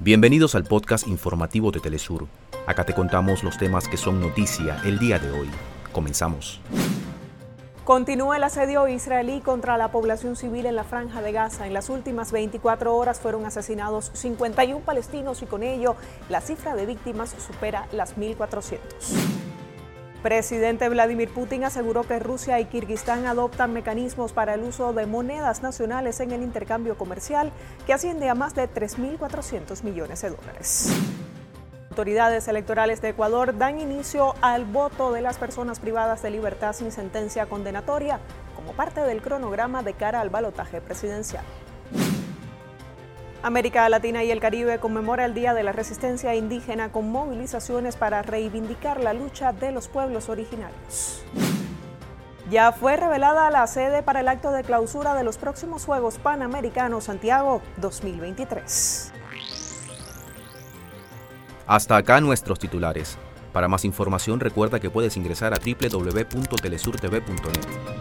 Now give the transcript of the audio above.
Bienvenidos al podcast informativo de Telesur. Acá te contamos los temas que son noticia el día de hoy. Comenzamos. Continúa el asedio israelí contra la población civil en la franja de Gaza. En las últimas 24 horas fueron asesinados 51 palestinos y con ello la cifra de víctimas supera las 1.400. Presidente Vladimir Putin aseguró que Rusia y Kirguistán adoptan mecanismos para el uso de monedas nacionales en el intercambio comercial que asciende a más de 3.400 millones de dólares. Autoridades electorales de Ecuador dan inicio al voto de las personas privadas de libertad sin sentencia condenatoria como parte del cronograma de cara al balotaje presidencial. América Latina y el Caribe conmemora el Día de la Resistencia Indígena con movilizaciones para reivindicar la lucha de los pueblos originarios. Ya fue revelada la sede para el acto de clausura de los próximos Juegos Panamericanos Santiago 2023. Hasta acá nuestros titulares. Para más información recuerda que puedes ingresar a www.telesurtv.net.